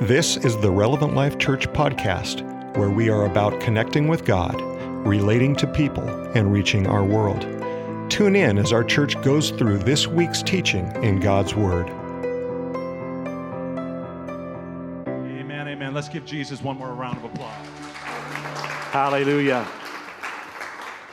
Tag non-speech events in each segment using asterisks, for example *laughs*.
This is the Relevant Life Church podcast, where we are about connecting with God, relating to people, and reaching our world. Tune in as our church goes through this week's teaching in God's Word. Amen, amen. Let's give Jesus one more round of applause. Hallelujah.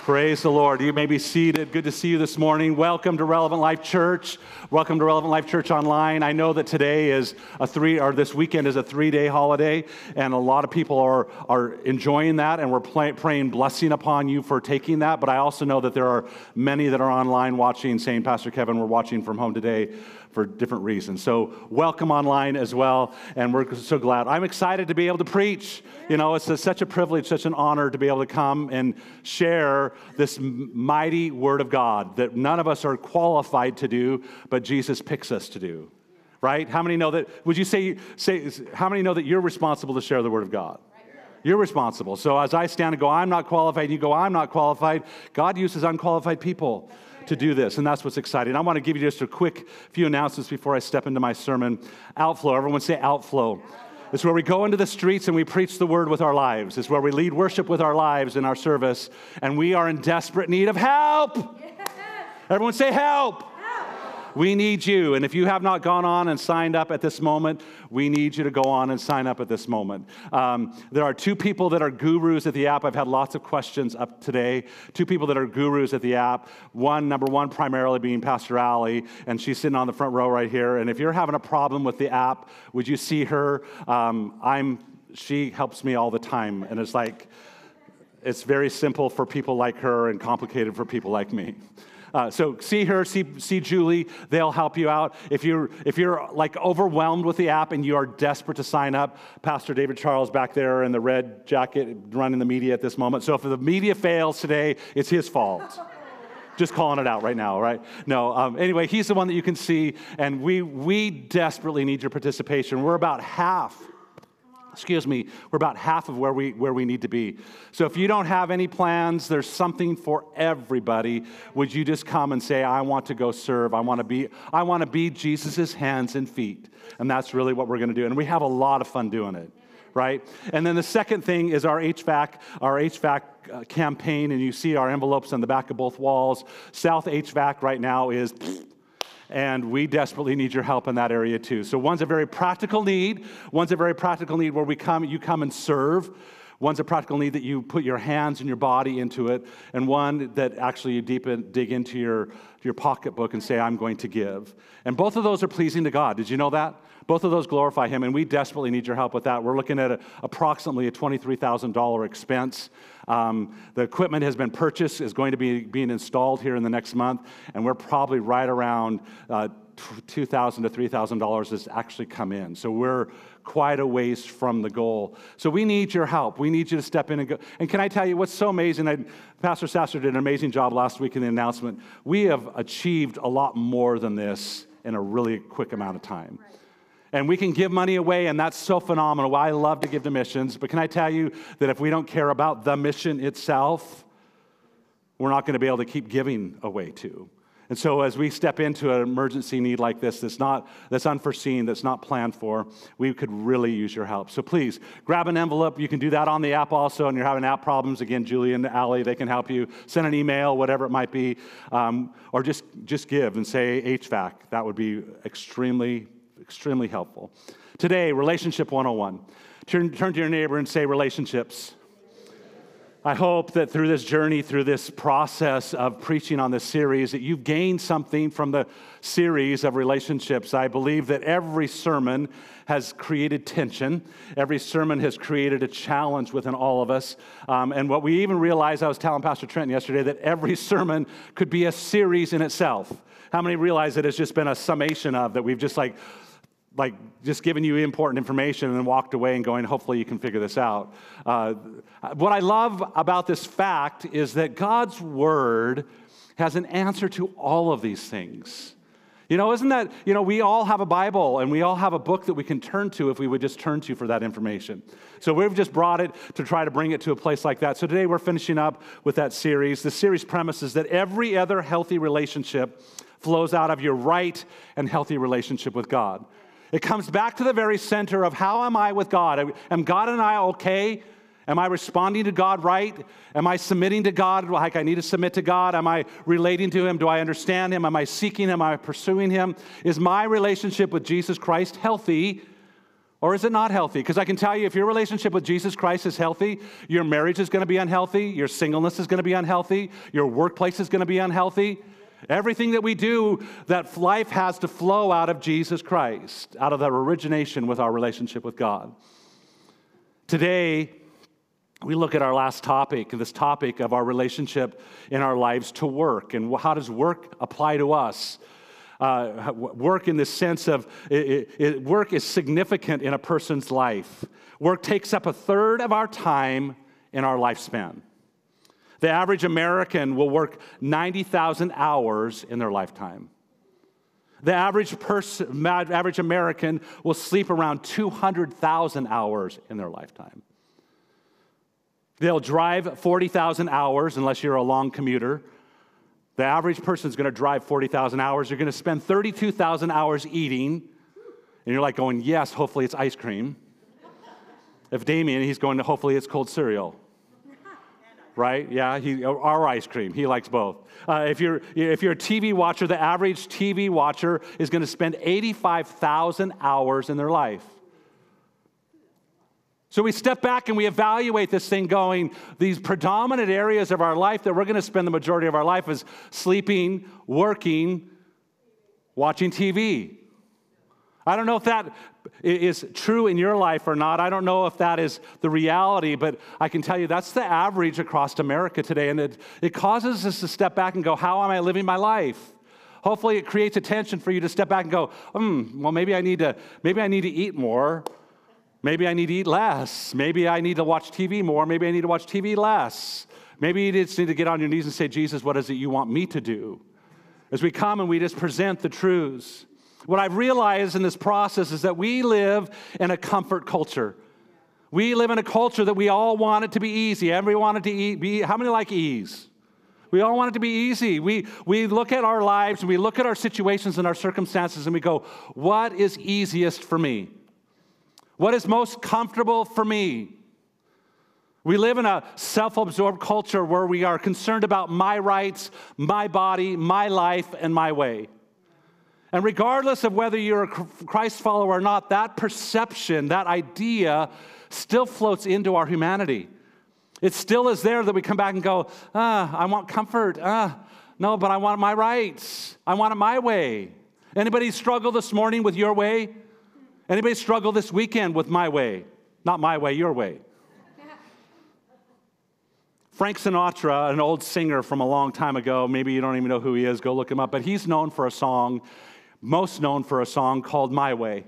Praise the Lord. You may be seated. Good to see you this morning. Welcome to Relevant Life Church. Welcome to Relevant Life Church Online. I know that today is a three, or this weekend is a three day holiday, and a lot of people are, are enjoying that, and we're play, praying blessing upon you for taking that. But I also know that there are many that are online watching, saying, Pastor Kevin, we're watching from home today for different reasons. So, welcome online as well, and we're so glad. I'm excited to be able to preach. You know, it's a, such a privilege, such an honor to be able to come and share this mighty word of God that none of us are qualified to do, but Jesus picks us to do. Right? How many know that? Would you say, say how many know that you're responsible to share the word of God? You're responsible. So as I stand and go, I'm not qualified, and you go, I'm not qualified, God uses unqualified people to do this, and that's what's exciting. I want to give you just a quick few announcements before I step into my sermon. Outflow, everyone say outflow. It's where we go into the streets and we preach the word with our lives. It's where we lead worship with our lives in our service, and we are in desperate need of help. Everyone say help. We need you. And if you have not gone on and signed up at this moment, we need you to go on and sign up at this moment. Um, there are two people that are gurus at the app. I've had lots of questions up today. Two people that are gurus at the app. One, number one, primarily being Pastor Allie, and she's sitting on the front row right here. And if you're having a problem with the app, would you see her? Um, I'm. She helps me all the time, and it's like it's very simple for people like her and complicated for people like me. Uh, so see her, see, see Julie. They'll help you out. If you're, if you're like overwhelmed with the app and you are desperate to sign up, Pastor David Charles back there in the red jacket running the media at this moment. So if the media fails today, it's his fault. *laughs* Just calling it out right now, right? No. Um, anyway, he's the one that you can see, and we we desperately need your participation. We're about half excuse me, we're about half of where we, where we need to be. So if you don't have any plans, there's something for everybody. Would you just come and say, I want to go serve. I want to be, I want to be Jesus' hands and feet. And that's really what we're going to do. And we have a lot of fun doing it. Right? And then the second thing is our HVAC, our HVAC uh, campaign, and you see our envelopes on the back of both walls. South HVAC right now is and we desperately need your help in that area too. So one's a very practical need, one's a very practical need where we come, you come and serve. One's a practical need that you put your hands and your body into it, and one that actually you deep in, dig into your, your pocketbook and say, I'm going to give. And both of those are pleasing to God. Did you know that? Both of those glorify Him, and we desperately need your help with that. We're looking at a, approximately a $23,000 expense. Um, the equipment has been purchased, is going to be being installed here in the next month, and we're probably right around uh, 2,000 to $3,000 has actually come in. So we're quite a ways from the goal. So we need your help. We need you to step in and go. And can I tell you what's so amazing? I, Pastor Sasser did an amazing job last week in the announcement. We have achieved a lot more than this in a really quick amount of time. And we can give money away, and that's so phenomenal. I love to give to missions, but can I tell you that if we don't care about the mission itself, we're not going to be able to keep giving away to. And so, as we step into an emergency need like this, that's not that's unforeseen, that's not planned for, we could really use your help. So please grab an envelope. You can do that on the app also. And you're having app problems again, Julie and Allie, they can help you. Send an email, whatever it might be, um, or just just give and say HVAC. That would be extremely extremely helpful. Today, relationship 101. Turn, turn to your neighbor and say relationships. I hope that through this journey, through this process of preaching on this series, that you've gained something from the series of relationships. I believe that every sermon has created tension. Every sermon has created a challenge within all of us. Um, and what we even realized, I was telling Pastor Trent yesterday, that every sermon could be a series in itself. How many realize that it's just been a summation of that we've just like like just giving you important information and then walked away and going, hopefully you can figure this out. Uh, what I love about this fact is that God's word has an answer to all of these things. You know, isn't that, you know, we all have a Bible and we all have a book that we can turn to if we would just turn to for that information. So we've just brought it to try to bring it to a place like that. So today we're finishing up with that series. The series premises that every other healthy relationship flows out of your right and healthy relationship with God. It comes back to the very center of how am I with God? Am God and I okay? Am I responding to God right? Am I submitting to God like I need to submit to God? Am I relating to Him? Do I understand Him? Am I seeking Him? Am I pursuing Him? Is my relationship with Jesus Christ healthy or is it not healthy? Because I can tell you, if your relationship with Jesus Christ is healthy, your marriage is going to be unhealthy, your singleness is going to be unhealthy, your workplace is going to be unhealthy. Everything that we do, that life has to flow out of Jesus Christ, out of the origination with our relationship with God. Today, we look at our last topic, this topic of our relationship in our lives to work, and how does work apply to us? Uh, work in the sense of it, it, work is significant in a person's life. Work takes up a third of our time in our lifespan. The average American will work 90,000 hours in their lifetime. The average person, average American will sleep around 200,000 hours in their lifetime. They'll drive 40,000 hours unless you're a long commuter. The average person is going to drive 40,000 hours. You're going to spend 32,000 hours eating. And you're like going, yes, hopefully it's ice cream. If Damien, he's going to, hopefully it's cold cereal. Right? Yeah, he, our ice cream. He likes both. Uh, if, you're, if you're a TV watcher, the average TV watcher is going to spend 85,000 hours in their life. So we step back and we evaluate this thing going, these predominant areas of our life that we're going to spend the majority of our life is sleeping, working, watching TV. I don't know if that is true in your life or not. I don't know if that is the reality, but I can tell you that's the average across America today. And it, it causes us to step back and go, How am I living my life? Hopefully, it creates a tension for you to step back and go, hmm, well, maybe I need to, maybe I need to eat more. Maybe I need to eat less. Maybe I need to watch TV more. Maybe I need to watch TV less. Maybe you just need to get on your knees and say, Jesus, what is it you want me to do? As we come and we just present the truths. What I've realized in this process is that we live in a comfort culture. We live in a culture that we all want it to be easy. Everyone wanted to eat, be, how many like ease? We all want it to be easy. We, we look at our lives, and we look at our situations and our circumstances, and we go, what is easiest for me? What is most comfortable for me? We live in a self absorbed culture where we are concerned about my rights, my body, my life, and my way. And regardless of whether you're a Christ follower or not, that perception, that idea, still floats into our humanity. It still is there that we come back and go, ah, I want comfort. Ah, no, but I want my rights. I want it my way. Anybody struggle this morning with your way? Anybody struggle this weekend with my way? Not my way, your way. Frank Sinatra, an old singer from a long time ago, maybe you don't even know who he is, go look him up, but he's known for a song, most known for a song called My Way.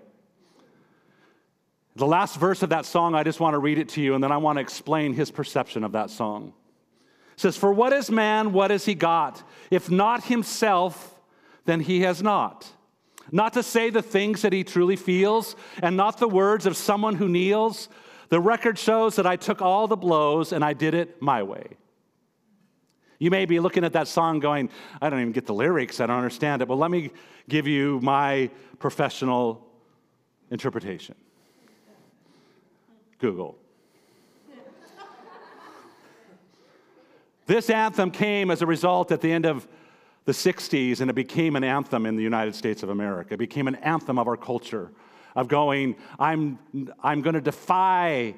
The last verse of that song, I just want to read it to you, and then I want to explain his perception of that song. It says, For what is man, what has he got? If not himself, then he has not not to say the things that he truly feels, and not the words of someone who kneels. The record shows that I took all the blows and I did it my way. You may be looking at that song going, I don't even get the lyrics, I don't understand it. Well, let me give you my professional interpretation Google. this anthem came as a result at the end of the 60s and it became an anthem in the United States of America. It became an anthem of our culture of going, I'm, I'm going to defy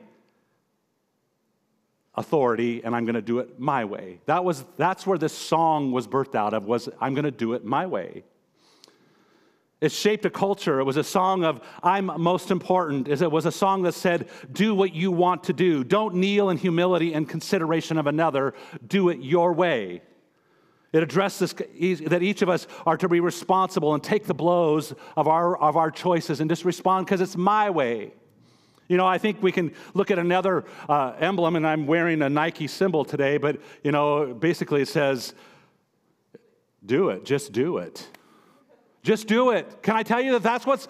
authority and I'm going to do it my way. That was, that's where this song was birthed out of was I'm going to do it my way. It shaped a culture. It was a song of I'm most important. It was a song that said, do what you want to do. Don't kneel in humility and consideration of another. Do it your way. It addresses that each of us are to be responsible and take the blows of our, of our choices and just respond because it's my way. You know, I think we can look at another uh, emblem, and I'm wearing a Nike symbol today, but, you know, basically it says, do it, just do it. Just do it. Can I tell you that that's what's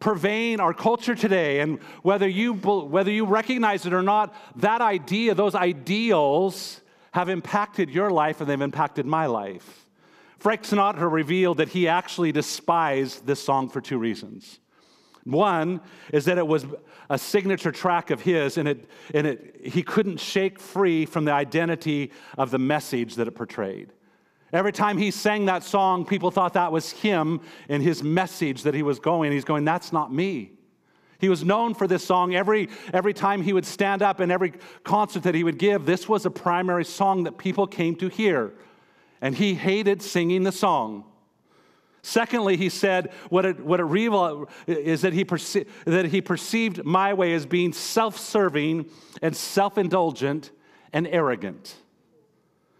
pervading our culture today? And whether you, whether you recognize it or not, that idea, those ideals, have impacted your life and they've impacted my life. Frank Sinatra revealed that he actually despised this song for two reasons. One is that it was a signature track of his, and, it, and it, he couldn't shake free from the identity of the message that it portrayed. Every time he sang that song, people thought that was him and his message that he was going. He's going, That's not me. He was known for this song. Every, every time he would stand up and every concert that he would give, this was a primary song that people came to hear. And he hated singing the song. Secondly, he said what it, what it revealed is that he, perce- that he perceived my way as being self serving and self indulgent and arrogant.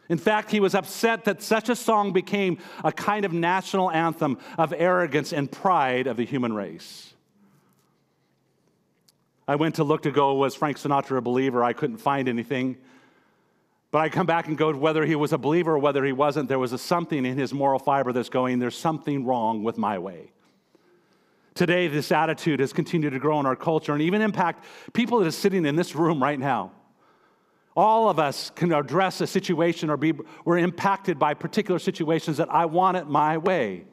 In fact, he was upset that such a song became a kind of national anthem of arrogance and pride of the human race. I went to look to go, was Frank Sinatra a believer? I couldn't find anything. But I come back and go, whether he was a believer or whether he wasn't, there was a something in his moral fiber that's going, there's something wrong with my way. Today, this attitude has continued to grow in our culture and even impact people that are sitting in this room right now. All of us can address a situation or be we're impacted by particular situations that I want it my way.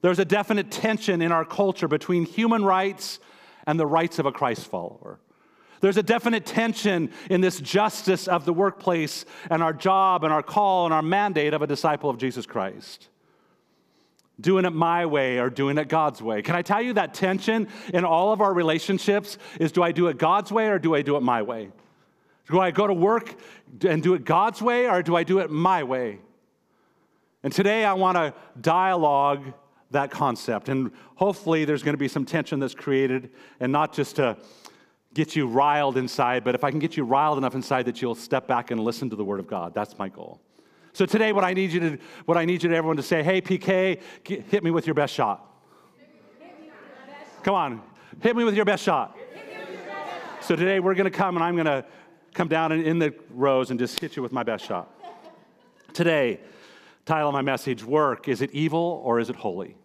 There's a definite tension in our culture between human rights and the rights of a Christ follower. There's a definite tension in this justice of the workplace and our job and our call and our mandate of a disciple of Jesus Christ doing it my way or doing it God's way. Can I tell you that tension in all of our relationships is do I do it God's way or do I do it my way? Do I go to work and do it God's way or do I do it my way? And today I want to dialogue that concept. And hopefully there's going to be some tension that's created and not just to get you riled inside, but if I can get you riled enough inside that you'll step back and listen to the Word of God. That's my goal. So today, what I need you to, what I need you to everyone to say, hey, PK, get, hit me with your best shot. Come on, hit me with your best shot. So today, we're going to come and I'm going to come down in, in the rows and just hit you with my best shot. Today, title of my message Work, is it evil or is it holy?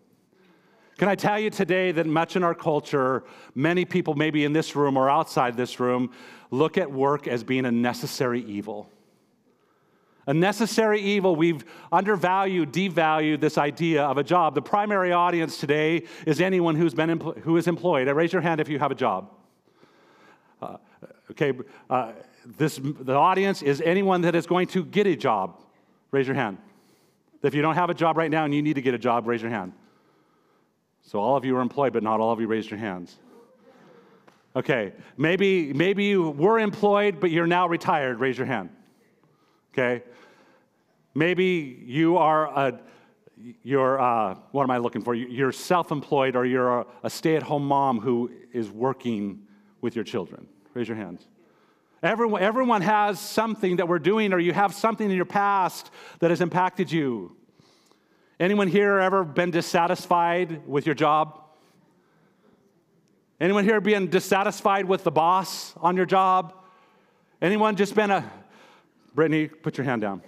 Can I tell you today that much in our culture, many people, maybe in this room or outside this room, look at work as being a necessary evil a necessary evil. We've undervalued, devalued this idea of a job. The primary audience today is anyone who's been empl- who is employed. raise your hand if you have a job. Uh, okay, uh, this the audience is anyone that is going to get a job. Raise your hand. If you don't have a job right now and you need to get a job, raise your hand. So all of you are employed, but not all of you raised your hands. Okay, maybe maybe you were employed, but you're now retired. Raise your hand okay? Maybe you are a, you're, uh, what am I looking for? You're self employed or you're a, a stay at home mom who is working with your children. Raise your hands. Everyone, everyone has something that we're doing, or you have something in your past that has impacted you. Anyone here ever been dissatisfied with your job? Anyone here being dissatisfied with the boss on your job? Anyone just been a Brittany, put your hand down.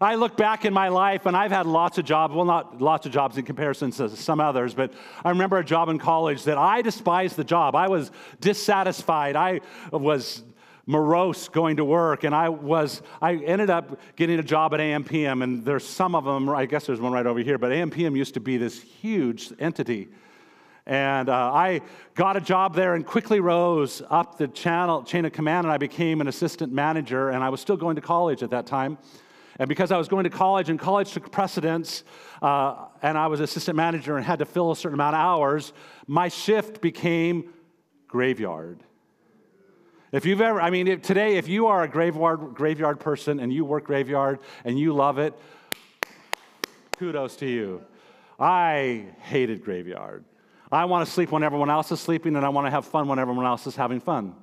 I look back in my life and I've had lots of jobs, well, not lots of jobs in comparison to some others, but I remember a job in college that I despised the job. I was dissatisfied. I was morose going to work and i was i ended up getting a job at ampm and there's some of them i guess there's one right over here but ampm used to be this huge entity and uh, I got a job there and quickly rose up the channel, chain of command, and I became an assistant manager. And I was still going to college at that time. And because I was going to college and college took precedence, uh, and I was assistant manager and had to fill a certain amount of hours, my shift became graveyard. If you've ever, I mean, if, today, if you are a graveyard, graveyard person and you work graveyard and you love it, kudos to you. I hated graveyard. I want to sleep when everyone else is sleeping, and I want to have fun when everyone else is having fun.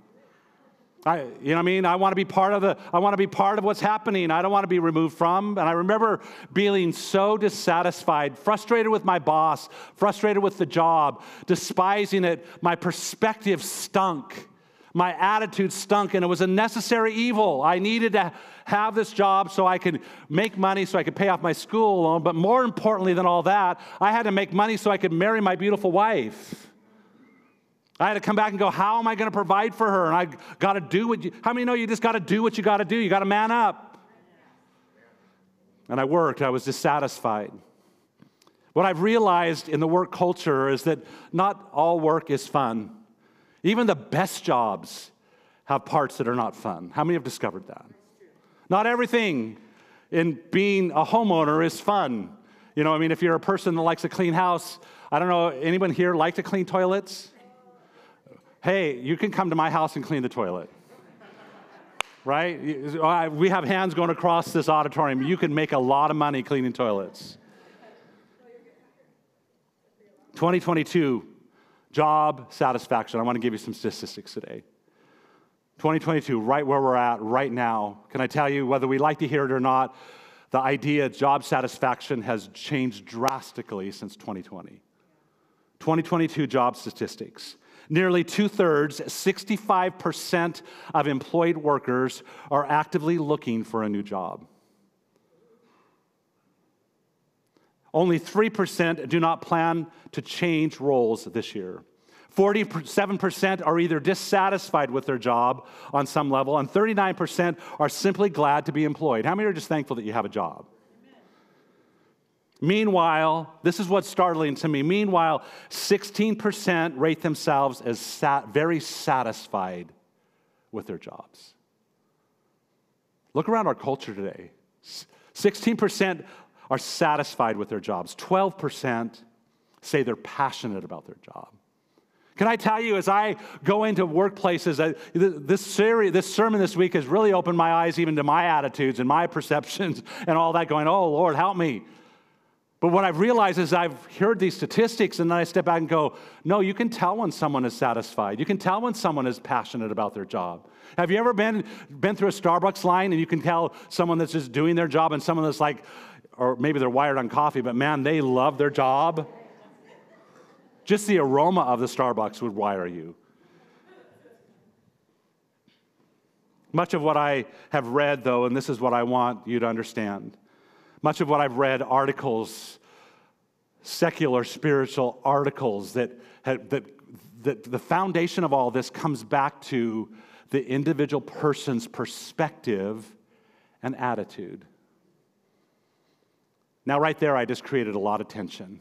I, you know what I mean? I want to be part of the, I want to be part of what's happening. I don't want to be removed from. And I remember being so dissatisfied, frustrated with my boss, frustrated with the job, despising it. My perspective stunk. My attitude stunk, and it was a necessary evil. I needed to have this job so I could make money so I could pay off my school loan. But more importantly than all that, I had to make money so I could marry my beautiful wife. I had to come back and go, how am I going to provide for her? And I got to do what you, how many know you just got to do what you got to do? You got to man up. and I worked, I was dissatisfied. What I've realized in the work culture is that not all work is fun. Even the best jobs have parts that are not fun. How many have discovered that? Not everything in being a homeowner is fun. You know, I mean, if you're a person that likes a clean house, I don't know, anyone here like to clean toilets? Hey, you can come to my house and clean the toilet. right? We have hands going across this auditorium. You can make a lot of money cleaning toilets. 2022, job satisfaction. I want to give you some statistics today. 2022, right where we're at right now. Can I tell you, whether we like to hear it or not, the idea job satisfaction has changed drastically since 2020. 2022 job statistics. Nearly two thirds, 65% of employed workers are actively looking for a new job. Only 3% do not plan to change roles this year. 47% are either dissatisfied with their job on some level, and 39% are simply glad to be employed. How many are just thankful that you have a job? Meanwhile, this is what's startling to me. Meanwhile, 16% rate themselves as sat, very satisfied with their jobs. Look around our culture today. 16% are satisfied with their jobs. 12% say they're passionate about their job. Can I tell you, as I go into workplaces, this, series, this sermon this week has really opened my eyes even to my attitudes and my *laughs* perceptions and all that, going, oh, Lord, help me. But what I've realized is I've heard these statistics and then I step back and go, no, you can tell when someone is satisfied. You can tell when someone is passionate about their job. Have you ever been, been through a Starbucks line and you can tell someone that's just doing their job and someone that's like, or maybe they're wired on coffee, but man, they love their job? Just the aroma of the Starbucks would wire you. Much of what I have read, though, and this is what I want you to understand much of what I've read, articles, secular spiritual articles, that, that, that the foundation of all this comes back to the individual person's perspective and attitude. Now, right there, I just created a lot of tension.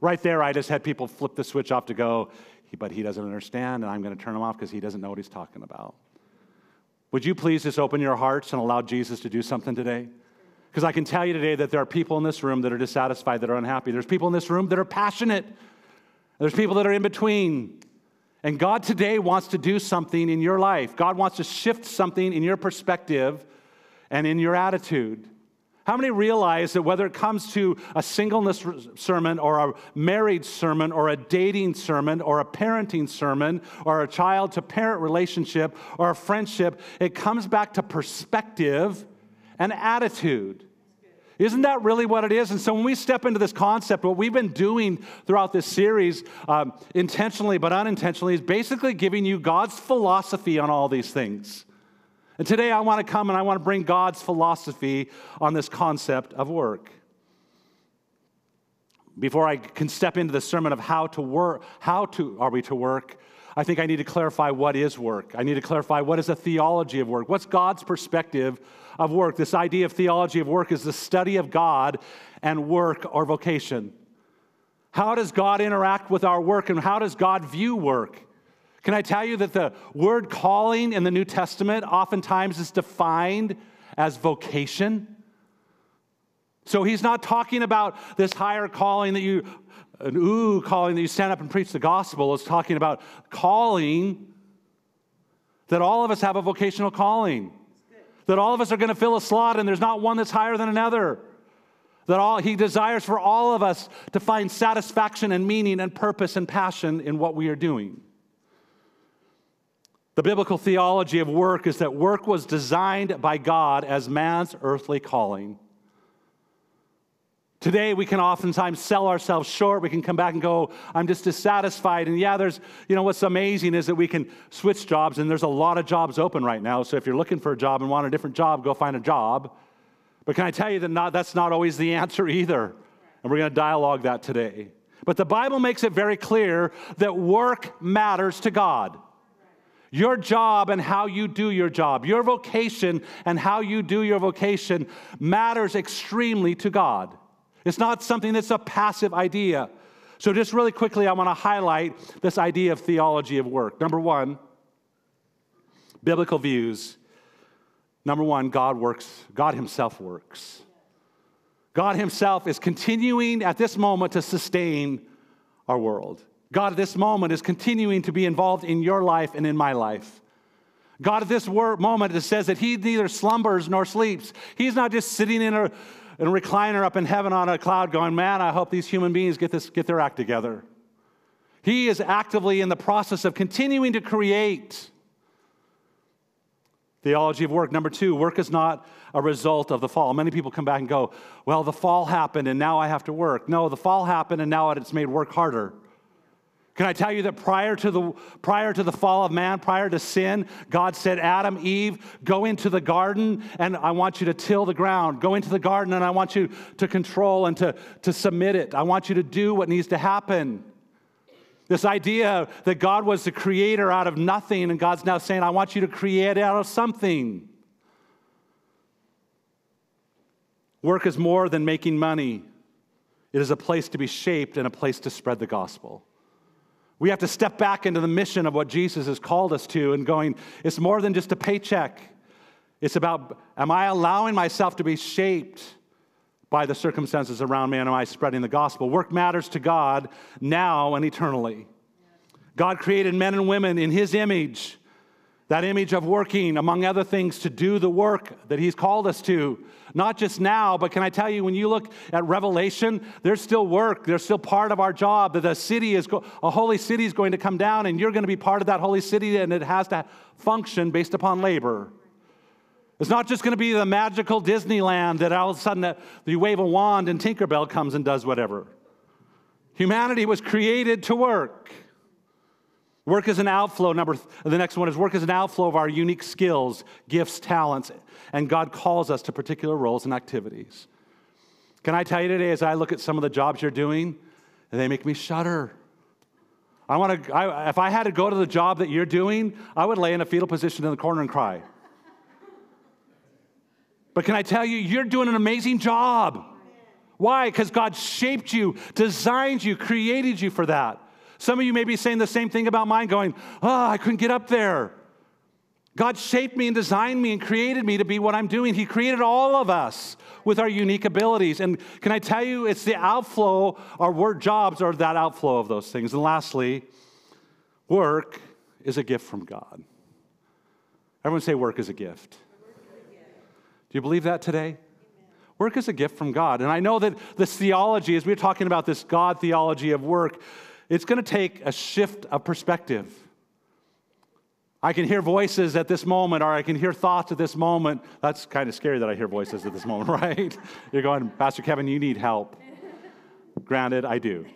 Right there, I just had people flip the switch off to go, but he doesn't understand, and I'm going to turn him off because he doesn't know what he's talking about. Would you please just open your hearts and allow Jesus to do something today? Because I can tell you today that there are people in this room that are dissatisfied, that are unhappy. There's people in this room that are passionate. There's people that are in between. And God today wants to do something in your life. God wants to shift something in your perspective and in your attitude. How many realize that whether it comes to a singleness sermon or a married sermon or a dating sermon or a parenting sermon or a child to parent relationship or a friendship, it comes back to perspective and attitude? Isn't that really what it is? And so when we step into this concept, what we've been doing throughout this series, um, intentionally but unintentionally, is basically giving you God's philosophy on all these things. And today I want to come and I want to bring God's philosophy on this concept of work. Before I can step into the sermon of how to work, how to are we to work, I think I need to clarify what is work. I need to clarify what is a theology of work. What's God's perspective of work? This idea of theology of work is the study of God and work or vocation. How does God interact with our work and how does God view work? Can I tell you that the word calling in the New Testament oftentimes is defined as vocation? So he's not talking about this higher calling that you, an ooh calling that you stand up and preach the gospel. It's talking about calling that all of us have a vocational calling. That all of us are going to fill a slot and there's not one that's higher than another. That all, he desires for all of us to find satisfaction and meaning and purpose and passion in what we are doing. The biblical theology of work is that work was designed by God as man's earthly calling. Today, we can oftentimes sell ourselves short. We can come back and go, I'm just dissatisfied. And yeah, there's, you know, what's amazing is that we can switch jobs, and there's a lot of jobs open right now. So if you're looking for a job and want a different job, go find a job. But can I tell you that not, that's not always the answer *laughs* either? And we're going to dialogue that today. But the Bible makes it very clear that work matters to God. Your job and how you do your job, your vocation and how you do your vocation matters extremely to God. It's not something that's a passive idea. So, just really quickly, I want to highlight this idea of theology of work. Number one, biblical views. Number one, God works, God Himself works. God Himself is continuing at this moment to sustain our world. God at this moment is continuing to be involved in your life and in my life. God at this moment it says that He neither slumbers nor sleeps. He's not just sitting in a, in a recliner up in heaven on a cloud going, man, I hope these human beings get, this, get their act together. He is actively in the process of continuing to create. Theology of work. Number two, work is not a result of the fall. Many people come back and go, well, the fall happened and now I have to work. No, the fall happened and now it's made work harder. Can I tell you that prior to the prior to the fall of man, prior to sin, God said, Adam, Eve, go into the garden and I want you to till the ground. Go into the garden and I want you to control and to, to submit it. I want you to do what needs to happen. This idea that God was the creator out of nothing, and God's now saying, I want you to create out of something. Work is more than making money, it is a place to be shaped and a place to spread the gospel. We have to step back into the mission of what Jesus has called us to and going, it's more than just a paycheck. It's about, am I allowing myself to be shaped by the circumstances around me and am I spreading the gospel? Work matters to God now and eternally. God created men and women in His image, that image of working, among other things, to do the work that He's called us to not just now, but can I tell you, when you look at Revelation, there's still work. There's still part of our job that a city is, go- a holy city is going to come down, and you're going to be part of that holy city, and it has to function based upon labor. It's not just going to be the magical Disneyland that all of a sudden you wave a wand and Tinkerbell comes and does whatever. Humanity was created to work. Work is an outflow. Number the next one is work is an outflow of our unique skills, gifts, talents, and God calls us to particular roles and activities. Can I tell you today, as I look at some of the jobs you're doing, they make me shudder. I want to. I, if I had to go to the job that you're doing, I would lay in a fetal position in the corner and cry. But can I tell you, you're doing an amazing job. Why? Because God shaped you, designed you, created you for that. Some of you may be saying the same thing about mine, going, Oh, I couldn't get up there. God shaped me and designed me and created me to be what I'm doing. He created all of us with our unique abilities. And can I tell you, it's the outflow, our work jobs are that outflow of those things. And lastly, work is a gift from God. Everyone say, work is a gift. Do you believe that today? Work is a gift from God. And I know that this theology, as we're talking about this God theology of work, it's going to take a shift of perspective. I can hear voices at this moment, or I can hear thoughts at this moment. That's kind of scary that I hear voices at this moment, *laughs* right? You're going, Pastor Kevin, you need help. Granted, I do.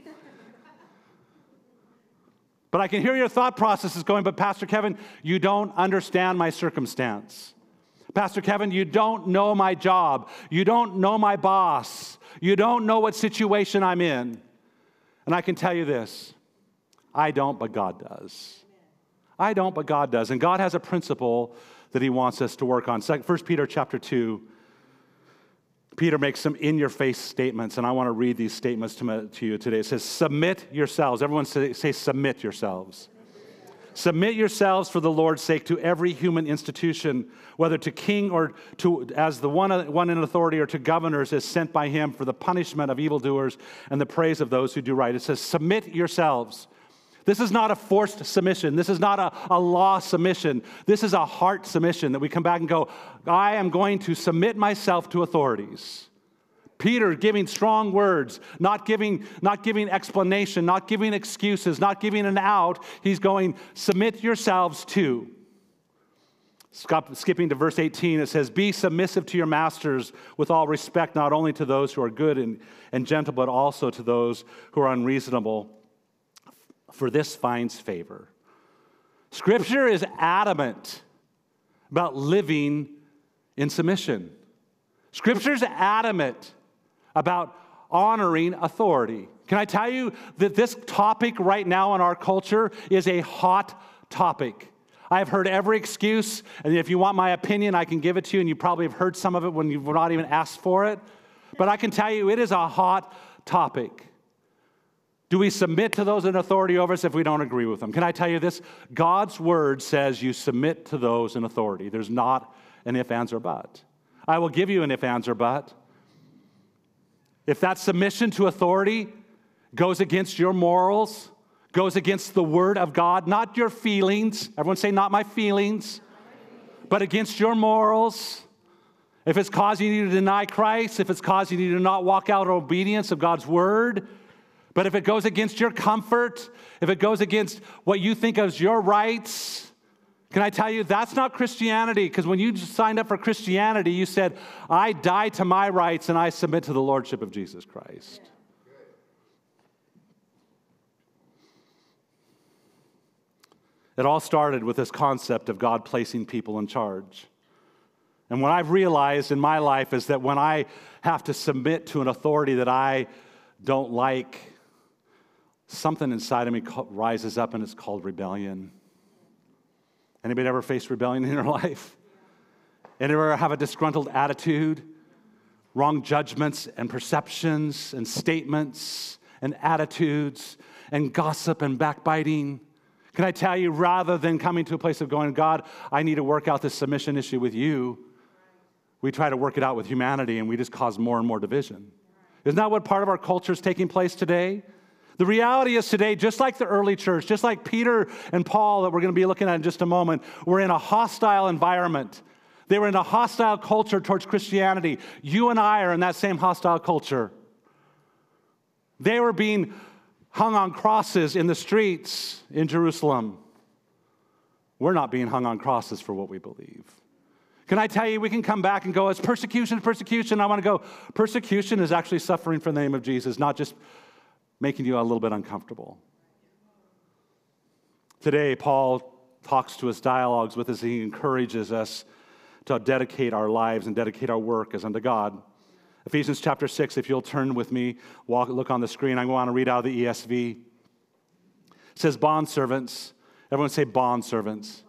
But I can hear your thought processes going, but Pastor Kevin, you don't understand my circumstance. Pastor Kevin, you don't know my job. You don't know my boss. You don't know what situation I'm in. And I can tell you this I don't, but God does. I don't, but God does. And God has a principle that He wants us to work on. 1 Peter chapter 2. Peter makes some in your face statements, and I want to read these statements to, to you today. It says, Submit yourselves. Everyone say, say submit yourselves. Submit yourselves for the Lord's sake to every human institution, whether to king or to as the one, one in authority or to governors is sent by him for the punishment of evildoers and the praise of those who do right. It says, Submit yourselves. This is not a forced submission. This is not a, a law submission. This is a heart submission that we come back and go, I am going to submit myself to authorities. Peter giving strong words, not giving, not giving explanation, not giving excuses, not giving an out. He's going, submit yourselves to. Skipping to verse 18, it says, Be submissive to your masters with all respect, not only to those who are good and, and gentle, but also to those who are unreasonable, for this finds favor. Scripture is adamant about living in submission. Scripture is adamant about honoring authority. Can I tell you that this topic right now in our culture is a hot topic? I've heard every excuse, and if you want my opinion, I can give it to you, and you probably have heard some of it when you've not even asked for it. But I can tell you, it is a hot topic. Do we submit to those in authority over us if we don't agree with them? Can I tell you this? God's word says you submit to those in authority. There's not an if, ands, or but. I will give you an if, ands, or but. If that submission to authority goes against your morals, goes against the word of God, not your feelings. Everyone say, not my feelings, but against your morals. If it's causing you to deny Christ, if it's causing you to not walk out obedience of God's word, but if it goes against your comfort, if it goes against what you think as your rights, can I tell you that's not Christianity? Because when you signed up for Christianity, you said, I die to my rights and I submit to the Lordship of Jesus Christ. It all started with this concept of God placing people in charge. And what I've realized in my life is that when I have to submit to an authority that I don't like, something inside of me rises up and it's called rebellion. Anybody ever faced rebellion in their *laughs* life? Anybody ever have a disgruntled attitude, wrong judgments and perceptions and statements and attitudes and gossip and backbiting? Can I tell you, rather than coming to a place of going, God, I need to work out this submission issue with you, we try to work it out with humanity and we just cause more and more division. Isn't that what part of our culture is taking place today? The reality is today, just like the early church, just like Peter and Paul that we're going to be looking at in just a moment, we're in a hostile environment. They were in a hostile culture towards Christianity. You and I are in that same hostile culture. They were being hung on crosses in the streets in Jerusalem. We're not being hung on crosses for what we believe. Can I tell you, we can come back and go, it's persecution, persecution. I want to go, persecution is actually suffering for the name of Jesus, not just making you a little bit uncomfortable. Today, Paul talks to us, dialogues with us, he encourages us to dedicate our lives and dedicate our work as unto God. Ephesians chapter 6, if you'll turn with me, walk, look on the screen. I want to read out of the ESV. It says, Bond servants. Everyone say bond servants.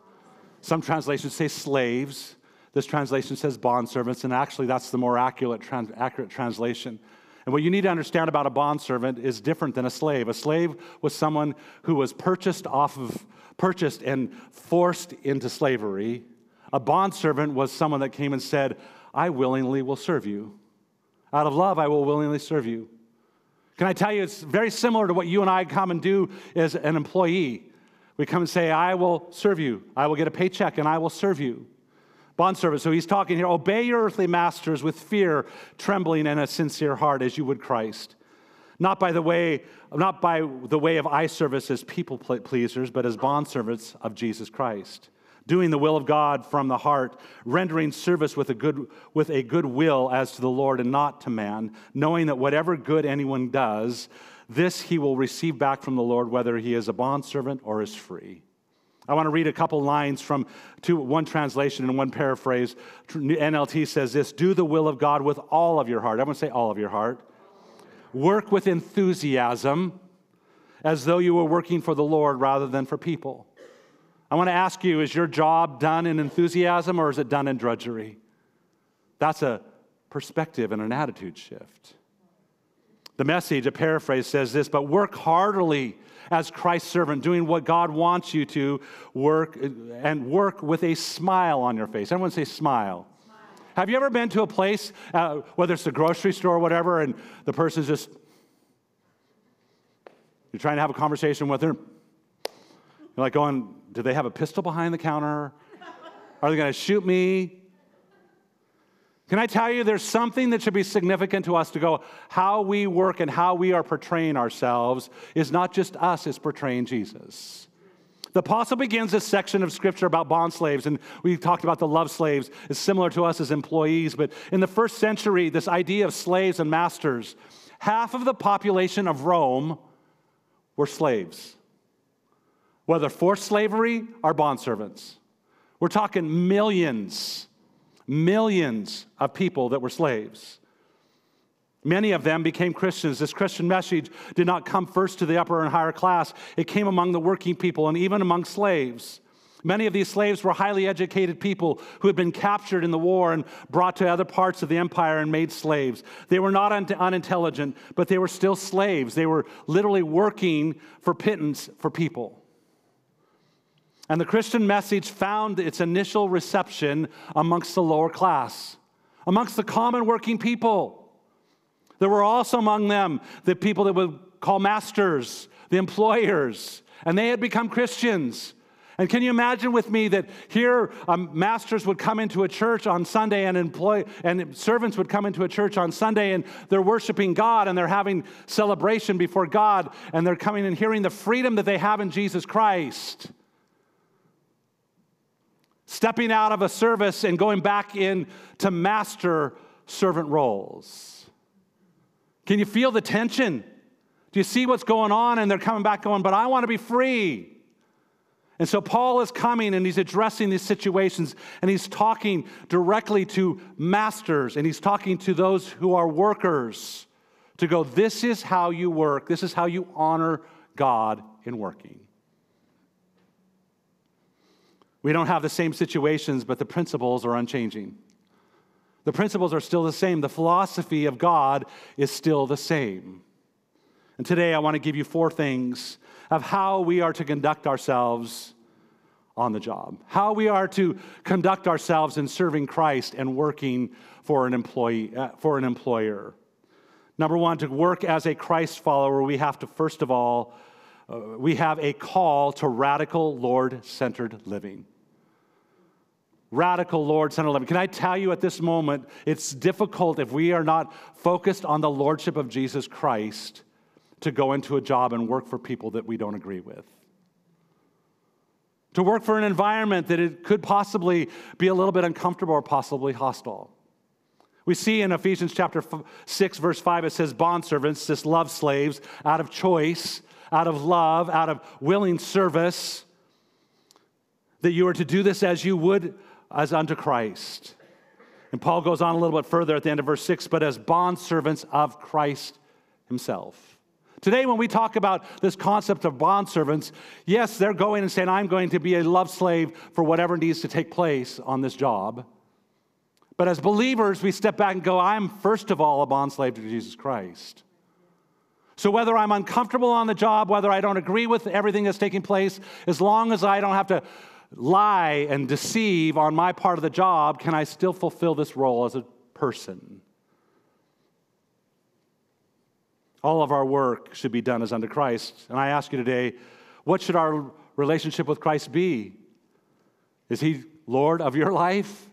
Some translations say slaves. This translation says bond servants, and actually, that's the more accurate, trans- accurate translation. And what you need to understand about a bond servant is different than a slave. A slave was someone who was purchased off of, purchased and forced into slavery. A bond servant was someone that came and said, I willingly will serve you. Out of love, I will willingly serve you. Can I tell you, it's very similar to what you and I come and do as an employee. We come and say, I will serve you. I will get a paycheck and I will serve you. Bond service. So he's talking here obey your earthly masters with fear, trembling, and a sincere heart as you would Christ. Not by the way, not by the way of eye service as people pleasers, but as bond servants of Jesus Christ doing the will of God from the heart, rendering service with a good with a good will as to the Lord and not to man, knowing that whatever good anyone does, this he will receive back from the Lord, whether he is a bondservant or is free. I want to read a couple lines from two, one translation and one paraphrase. NLT says this Do the will of God with all of your heart. Everyone say all of your heart. Work with enthusiasm as though you were working for the Lord rather than for people. I want to ask you is your job done in enthusiasm or is it done in drudgery? That's a perspective and an attitude shift. The message, a paraphrase, says this but work heartily as Christ's servant, doing what God wants you to work and work with a smile on your face. Everyone say smile. smile. Have you ever been to a place, uh, whether it's a grocery store or whatever, and the person's just, you're trying to have a conversation with her? You're like going, do they have a pistol behind the counter? Are they going to shoot me? Can I tell you, there's something that should be significant to us to go, how we work and how we are portraying ourselves is not just us, it's portraying Jesus. The apostle begins this section of scripture about bond slaves, and we talked about the love slaves. It's similar to us as employees, but in the first century, this idea of slaves and masters, half of the population of Rome were slaves whether forced slavery or bondservants. We're talking millions, millions of people that were slaves. Many of them became Christians. This Christian message did not come first to the upper and higher class, it came among the working people and even among slaves. Many of these slaves were highly educated people who had been captured in the war and brought to other parts of the empire and made slaves. They were not un- unintelligent, but they were still slaves. They were literally working for pittance for people. And the Christian message found its initial reception amongst the lower class, amongst the common working people. There were also among them the people that would call masters, the employers, and they had become Christians. And can you imagine with me that here um, masters would come into a church on Sunday and employ and servants would come into a church on Sunday and they're worshiping God and they're having celebration before God and they're coming and hearing the freedom that they have in Jesus Christ stepping out of a service and going back in to master servant roles. Can you feel the tension? Do you see what's going on? And they're coming back going, but I want to be free. And so Paul is coming and he's addressing these situations and he's talking directly to masters and he's talking to those who are workers to go, this is how you work, this is how you honor God in working. We don't have the same situations, but the principles are unchanging. The principles are still the same. The philosophy of God is still the same. And today I want to give you four things of how we are to conduct ourselves on the job, how we are to conduct ourselves in serving Christ and working for an employee uh, for an employer. Number 1 to work as a Christ follower we have to first of all uh, we have a call to radical Lord-centered living radical Lord centered living. Can I tell you at this moment, it's difficult if we are not focused on the Lordship of Jesus Christ to go into a job and work for people that we don't agree with. To work for an environment that it could possibly be a little bit uncomfortable or possibly hostile. We see in Ephesians chapter 6, verse 5, it says, Bondservants, just love slaves out of choice, out of love, out of willing service, that you are to do this as you would as unto Christ. And Paul goes on a little bit further at the end of verse 6 but as bondservants of Christ himself. Today, when we talk about this concept of bondservants, yes, they're going and saying, I'm going to be a love slave for whatever needs to take place on this job. But as believers, we step back and go, I'm first of all a bondslave to Jesus Christ. So whether I'm uncomfortable on the job, whether I don't agree with everything that's taking place, as long as I don't have to lie and deceive on my part of the job, can I still fulfill this role as a person? All of our work should be done as unto Christ. And I ask you today, what should our relationship with Christ be? Is he Lord of your life?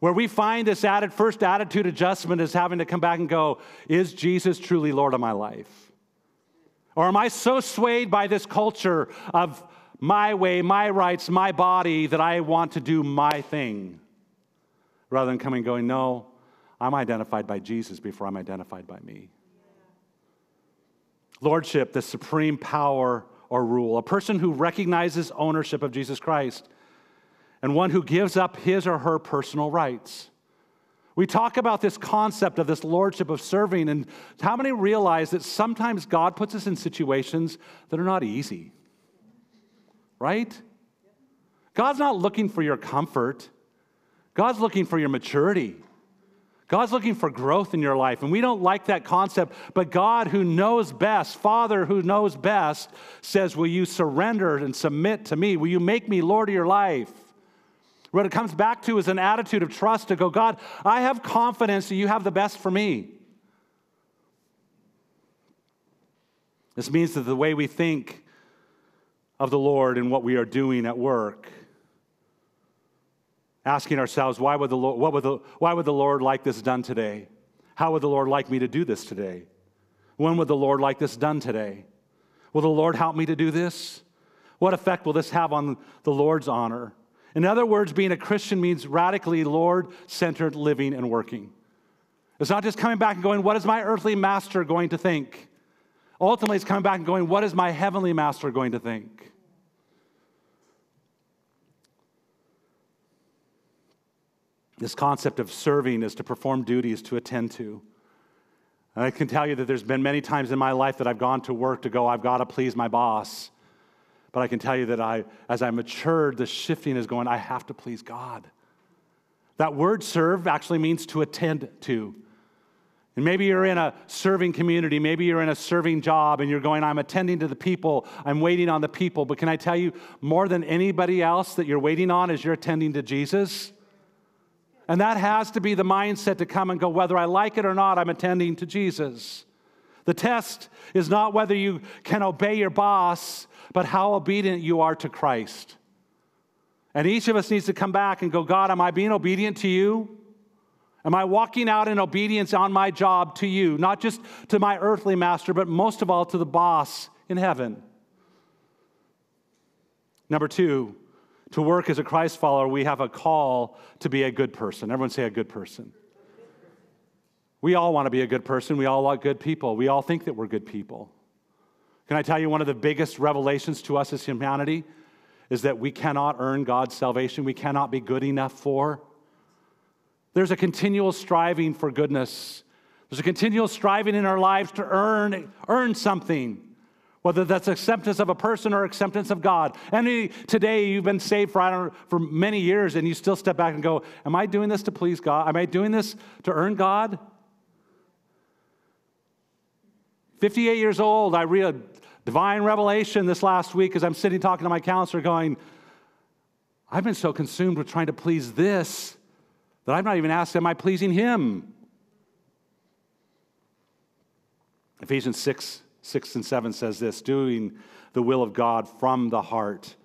Where we find this added first attitude adjustment is having to come back and go, is Jesus truly Lord of my life? Or am I so swayed by this culture of my way, my rights, my body, that I want to do my thing. Rather than coming going, no, I'm identified by Jesus before I'm identified by me. Lordship, the supreme power or rule, a person who recognizes ownership of Jesus Christ and one who gives up his or her personal rights. We talk about this concept of this lordship of serving, and how many realize that sometimes God puts us in situations that are not easy? Right? God's not looking for your comfort, God's looking for your maturity. God's looking for growth in your life, and we don't like that concept. But God, who knows best, Father, who knows best, says, Will you surrender and submit to me? Will you make me Lord of your life? What it comes back to is an attitude of trust to go, God, I have confidence that you have the best for me. This means that the way we think of the Lord and what we are doing at work. Asking ourselves, why would, the Lord, what would the, why would the Lord like this done today? How would the Lord like me to do this today? When would the Lord like this done today? Will the Lord help me to do this? What effect will this have on the Lord's honor? In other words, being a Christian means radically Lord centered living and working. It's not just coming back and going, What is my earthly master going to think? Ultimately, it's coming back and going, What is my heavenly master going to think? This concept of serving is to perform duties to attend to. I can tell you that there's been many times in my life that I've gone to work to go, I've got to please my boss. But I can tell you that I, as I matured, the shifting is going, I have to please God. That word serve actually means to attend to. And maybe you're in a serving community, maybe you're in a serving job, and you're going, I'm attending to the people, I'm waiting on the people. But can I tell you, more than anybody else that you're waiting on is you're attending to Jesus? And that has to be the mindset to come and go, whether I like it or not, I'm attending to Jesus. The test is not whether you can obey your boss, but how obedient you are to Christ. And each of us needs to come back and go, God, am I being obedient to you? Am I walking out in obedience on my job to you, not just to my earthly master, but most of all to the boss in heaven? Number two, to work as a Christ follower, we have a call to be a good person. Everyone say a good person. We all want to be a good person. We all want good people. We all think that we're good people. Can I tell you one of the biggest revelations to us as humanity is that we cannot earn God's salvation, we cannot be good enough for? There's a continual striving for goodness. There's a continual striving in our lives to earn, earn something, whether that's acceptance of a person or acceptance of God. And today you've been saved for, I don't know, for many years and you still step back and go, Am I doing this to please God? Am I doing this to earn God? 58 years old, I read divine revelation this last week as I'm sitting talking to my counselor, going, I've been so consumed with trying to please this that I'm not even asked, Am I pleasing Him? Ephesians 6, 6 and 7 says this doing the will of God from the heart,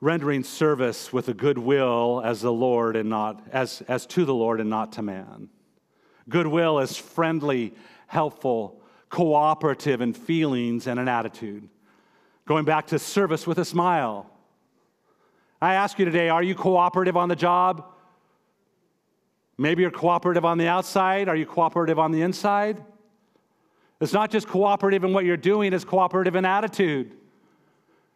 rendering service with a good will as the Lord and not as, as to the Lord and not to man. Goodwill is friendly, helpful, cooperative in feelings and an attitude. Going back to service with a smile. I ask you today, are you cooperative on the job? Maybe you're cooperative on the outside. Are you cooperative on the inside? It's not just cooperative in what you're doing, it's cooperative in attitude.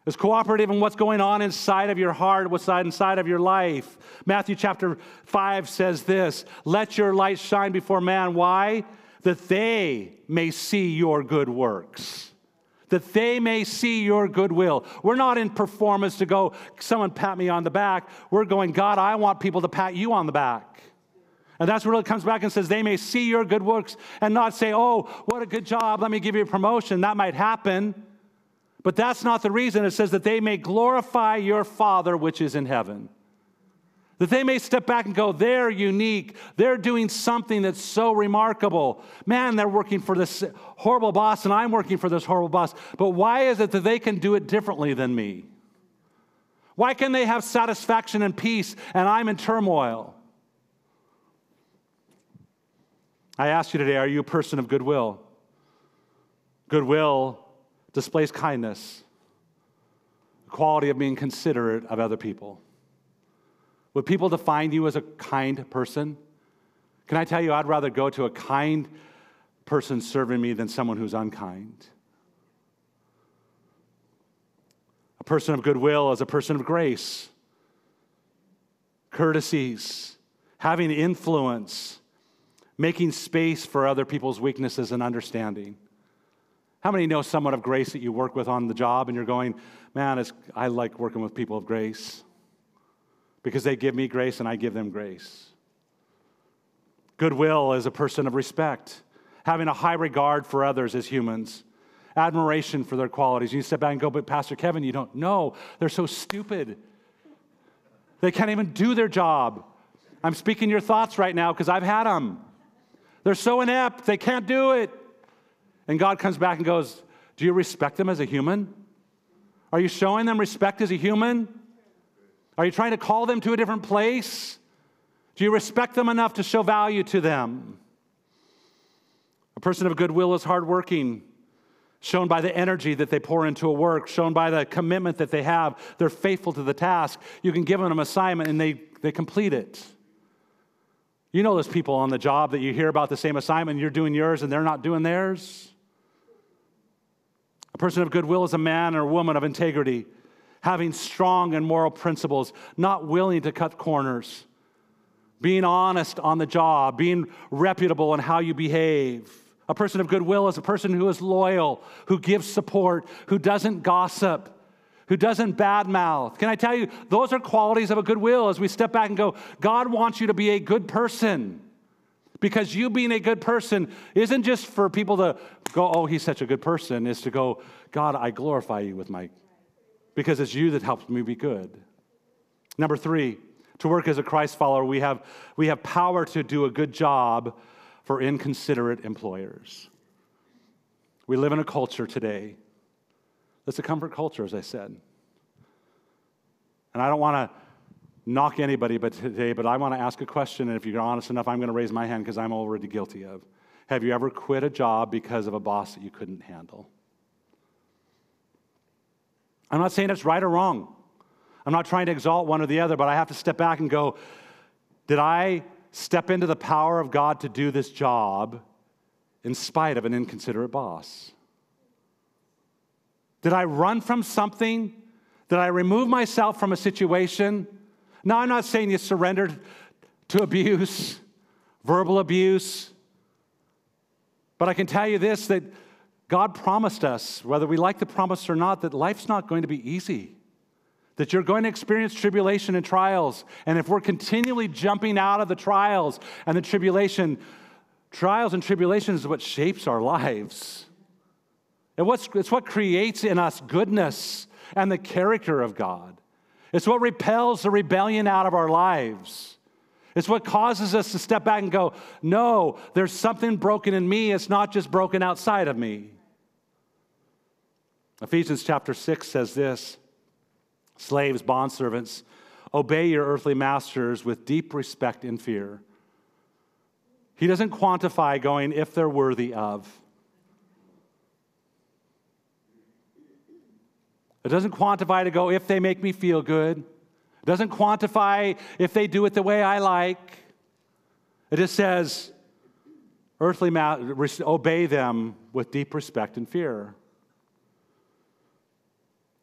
It's cooperative in what's going on inside of your heart, what's inside of your life. Matthew chapter 5 says this Let your light shine before man. Why? That they may see your good works that they may see your goodwill. We're not in performance to go, someone pat me on the back. We're going, God, I want people to pat you on the back. And that's where it comes back and says, they may see your good works and not say, oh, what a good job, let me give you a promotion. That might happen. But that's not the reason. It says that they may glorify your Father which is in heaven. That they may step back and go, they're unique. They're doing something that's so remarkable. Man, they're working for this horrible boss, and I'm working for this horrible boss. But why is it that they can do it differently than me? Why can they have satisfaction and peace, and I'm in turmoil? I ask you today are you a person of goodwill? Goodwill displays kindness, the quality of being considerate of other people. Would people define you as a kind person? Can I tell you, I'd rather go to a kind person serving me than someone who's unkind. A person of goodwill is a person of grace, courtesies, having influence making space for other people's weaknesses and understanding. How many know someone of grace that you work with on the job and you're going, man, I like working with people of grace because they give me grace and I give them grace. Goodwill is a person of respect, having a high regard for others as humans, admiration for their qualities. You step back and go, but Pastor Kevin, you don't know. They're so stupid. They can't even do their job. I'm speaking your thoughts right now because I've had them. They're so inept, they can't do it. And God comes back and goes, Do you respect them as a human? Are you showing them respect as a human? Are you trying to call them to a different place? Do you respect them enough to show value to them? A person of goodwill is hardworking, shown by the energy that they pour into a work, shown by the commitment that they have. They're faithful to the task. You can give them an assignment and they, they complete it. You know those people on the job that you hear about the same assignment, you're doing yours and they're not doing theirs? A person of goodwill is a man or a woman of integrity, having strong and moral principles, not willing to cut corners, being honest on the job, being reputable in how you behave. A person of goodwill is a person who is loyal, who gives support, who doesn't gossip, who doesn't badmouth. Can I tell you, those are qualities of a good will as we step back and go, God wants you to be a good person. Because you being a good person isn't just for people to go, oh, he's such a good person, is to go, God, I glorify you with my, because it's you that helps me be good. Number three, to work as a Christ follower, we have, we have power to do a good job for inconsiderate employers. We live in a culture today that's a comfort culture, as I said. And I don't want to knock anybody but today, but I want to ask a question, and if you're honest enough, I'm going to raise my hand because I'm already guilty of. Have you ever quit a job because of a boss that you couldn't handle? I'm not saying it's right or wrong. I'm not trying to exalt one or the other, but I have to step back and go, did I step into the power of God to do this job in spite of an inconsiderate boss? Did I run from something? Did I remove myself from a situation? Now, I'm not saying you surrendered to abuse, verbal abuse, but I can tell you this that God promised us, whether we like the promise or not, that life's not going to be easy. That you're going to experience tribulation and trials. And if we're continually jumping out of the trials and the tribulation, trials and tribulations is what shapes our lives. It's what creates in us goodness and the character of God. It's what repels the rebellion out of our lives. It's what causes us to step back and go, no, there's something broken in me. It's not just broken outside of me. Ephesians chapter 6 says this Slaves, bondservants, obey your earthly masters with deep respect and fear. He doesn't quantify going if they're worthy of. It doesn't quantify to go if they make me feel good. It doesn't quantify if they do it the way I like. It just says, earthly ma- obey them with deep respect and fear.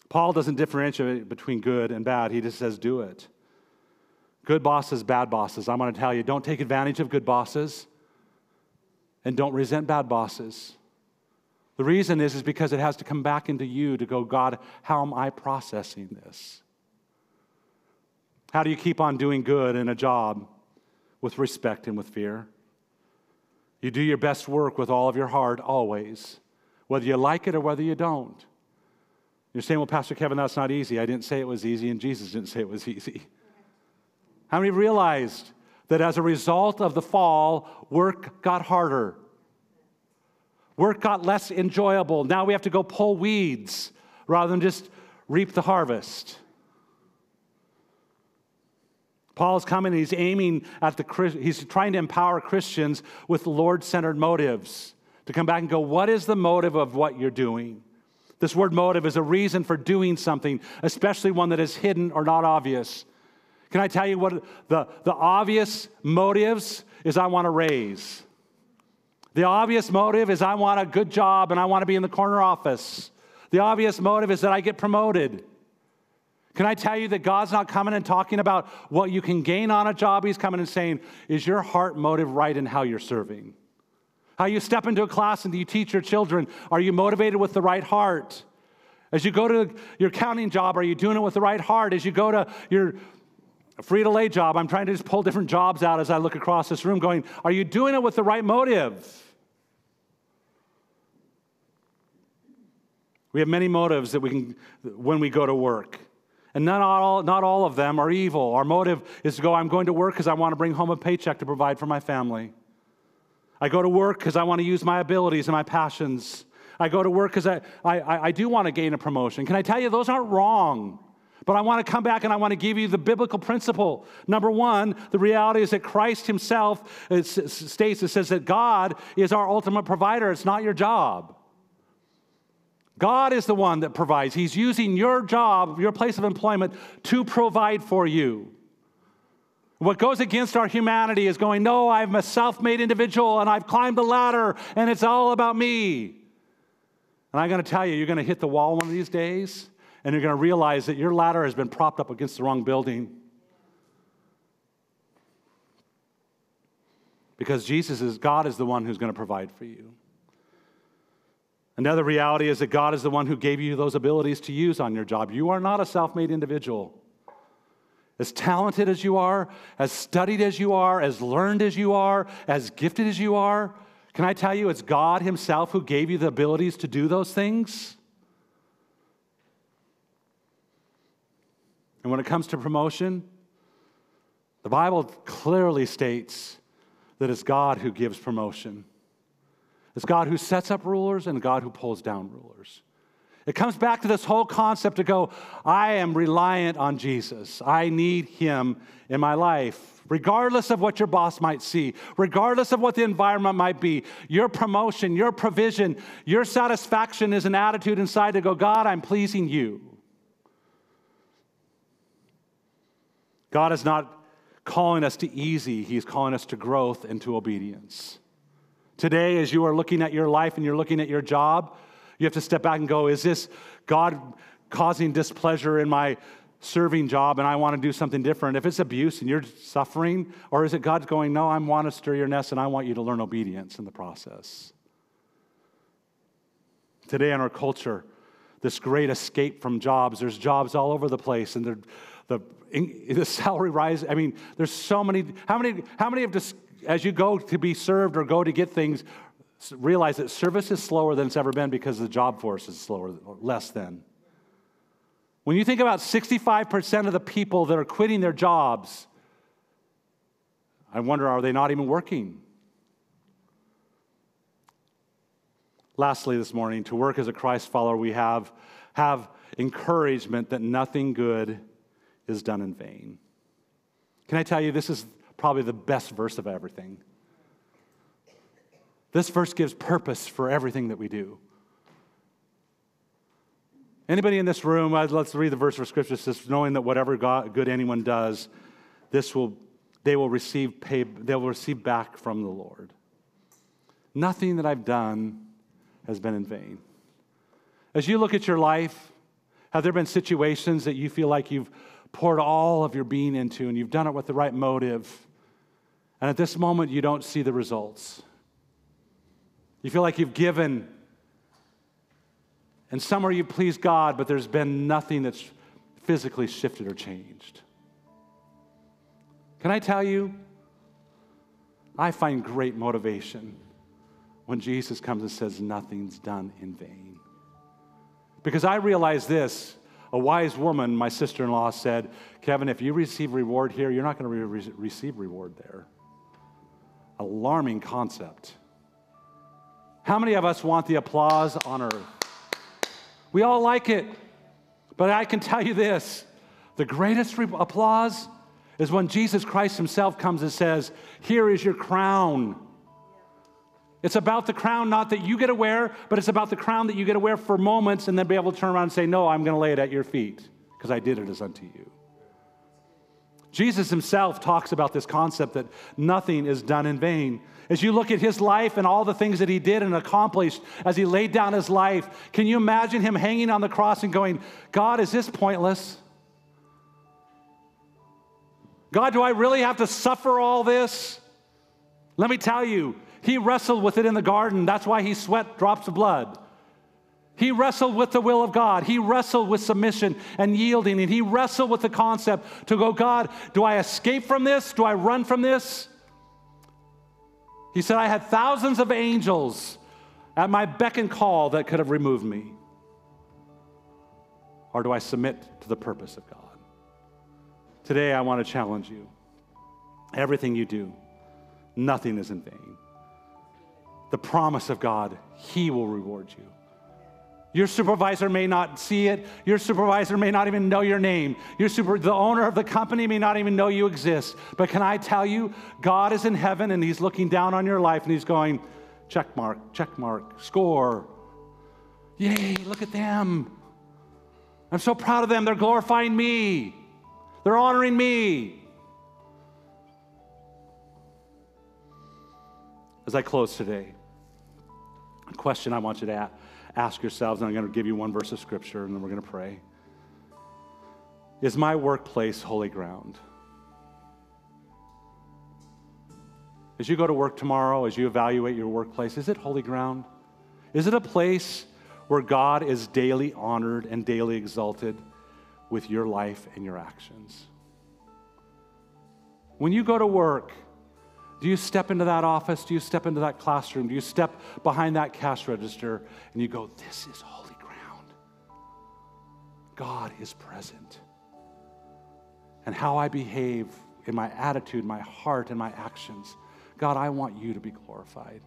Paul doesn't differentiate between good and bad, he just says, do it. Good bosses, bad bosses. I'm going to tell you don't take advantage of good bosses and don't resent bad bosses. The reason is, is because it has to come back into you to go, God, how am I processing this? How do you keep on doing good in a job with respect and with fear? You do your best work with all of your heart always, whether you like it or whether you don't. You're saying, well, Pastor Kevin, that's not easy. I didn't say it was easy, and Jesus didn't say it was *laughs* easy. How many realized that as a result of the fall, work got harder? Work got less enjoyable. Now we have to go pull weeds rather than just reap the harvest. Paul's coming and he's aiming at the, he's trying to empower Christians with Lord centered motives to come back and go, what is the motive of what you're doing? This word motive is a reason for doing something, especially one that is hidden or not obvious. Can I tell you what the, the obvious motives is I want to raise. The obvious motive is I want a good job and I want to be in the corner office. The obvious motive is that I get promoted. Can I tell you that God's not coming and talking about what you can gain on a job? He's coming and saying, Is your heart motive right in how you're serving? How you step into a class and you teach your children, are you motivated with the right heart? As you go to your accounting job, are you doing it with the right heart? As you go to your Frito-Lay job, I'm trying to just pull different jobs out as I look across this room, going, are you doing it with the right motive? We have many motives that we can, when we go to work. And not all, not all of them are evil. Our motive is to go, I'm going to work because I want to bring home a paycheck to provide for my family. I go to work because I want to use my abilities and my passions. I go to work because I, I, I do want to gain a promotion. Can I tell you, those aren't wrong. But I want to come back and I want to give you the biblical principle. Number one, the reality is that Christ Himself states, it says that God is our ultimate provider. It's not your job. God is the one that provides. He's using your job, your place of employment, to provide for you. What goes against our humanity is going, No, I'm a self made individual and I've climbed the ladder and it's all about me. And I'm going to tell you, you're going to hit the wall one of these days and you're going to realize that your ladder has been propped up against the wrong building. Because Jesus is, God is the one who's going to provide for you. Another reality is that God is the one who gave you those abilities to use on your job. You are not a self made individual. As talented as you are, as studied as you are, as learned as you are, as gifted as you are, can I tell you it's God Himself who gave you the abilities to do those things? And when it comes to promotion, the Bible clearly states that it's God who gives promotion. It's God who sets up rulers and God who pulls down rulers. It comes back to this whole concept to go, I am reliant on Jesus. I need him in my life. Regardless of what your boss might see, regardless of what the environment might be, your promotion, your provision, your satisfaction is an attitude inside to go, God, I'm pleasing you. God is not calling us to easy, He's calling us to growth and to obedience. Today, as you are looking at your life and you're looking at your job, you have to step back and go, is this God causing displeasure in my serving job and I want to do something different? If it's abuse and you're suffering, or is it God's going, no, I want to stir your nest and I want you to learn obedience in the process? Today in our culture, this great escape from jobs, there's jobs all over the place and the, *laughs* the salary rise. I mean, there's so many. How many, how many of this, as you go to be served or go to get things, realize that service is slower than it's ever been because the job force is slower, less than. When you think about 65% of the people that are quitting their jobs, I wonder are they not even working? Lastly, this morning, to work as a Christ follower, we have, have encouragement that nothing good is done in vain. Can I tell you, this is probably the best verse of everything. This verse gives purpose for everything that we do. Anybody in this room, uh, let's read the verse of Scripture It says, knowing that whatever God, good anyone does, this will, they will receive pay, they will receive back from the Lord. Nothing that I've done has been in vain. As you look at your life, have there been situations that you feel like you've poured all of your being into and you've done it with the right motive, and at this moment you don't see the results? You feel like you've given, and somewhere you please God, but there's been nothing that's physically shifted or changed. Can I tell you? I find great motivation when Jesus comes and says, Nothing's done in vain. Because I realize this a wise woman, my sister in law, said, Kevin, if you receive reward here, you're not going to re- receive reward there. Alarming concept. How many of us want the applause on earth? We all like it. But I can tell you this the greatest re- applause is when Jesus Christ Himself comes and says, Here is your crown. It's about the crown, not that you get to wear, but it's about the crown that you get to wear for moments and then be able to turn around and say, No, I'm going to lay it at your feet because I did it as unto you. Jesus himself talks about this concept that nothing is done in vain. As you look at his life and all the things that he did and accomplished as he laid down his life, can you imagine him hanging on the cross and going, God, is this pointless? God, do I really have to suffer all this? Let me tell you, he wrestled with it in the garden. That's why he sweat drops of blood. He wrestled with the will of God. He wrestled with submission and yielding. And he wrestled with the concept to go, God, do I escape from this? Do I run from this? He said, I had thousands of angels at my beck and call that could have removed me. Or do I submit to the purpose of God? Today, I want to challenge you. Everything you do, nothing is in vain the promise of God, He will reward you. Your supervisor may not see it. Your supervisor may not even know your name. Your super, the owner of the company may not even know you exist. But can I tell you, God is in heaven and He's looking down on your life and He's going, check mark, check mark, score. Yay, look at them. I'm so proud of them. They're glorifying me, they're honoring me. As I close today, a question I want you to ask yourselves, and I'm going to give you one verse of scripture, and then we're going to pray. Is my workplace holy ground? As you go to work tomorrow, as you evaluate your workplace, is it holy ground? Is it a place where God is daily honored and daily exalted with your life and your actions. When you go to work, do you step into that office? Do you step into that classroom? Do you step behind that cash register and you go, This is holy ground? God is present. And how I behave in my attitude, my heart, and my actions, God, I want you to be glorified.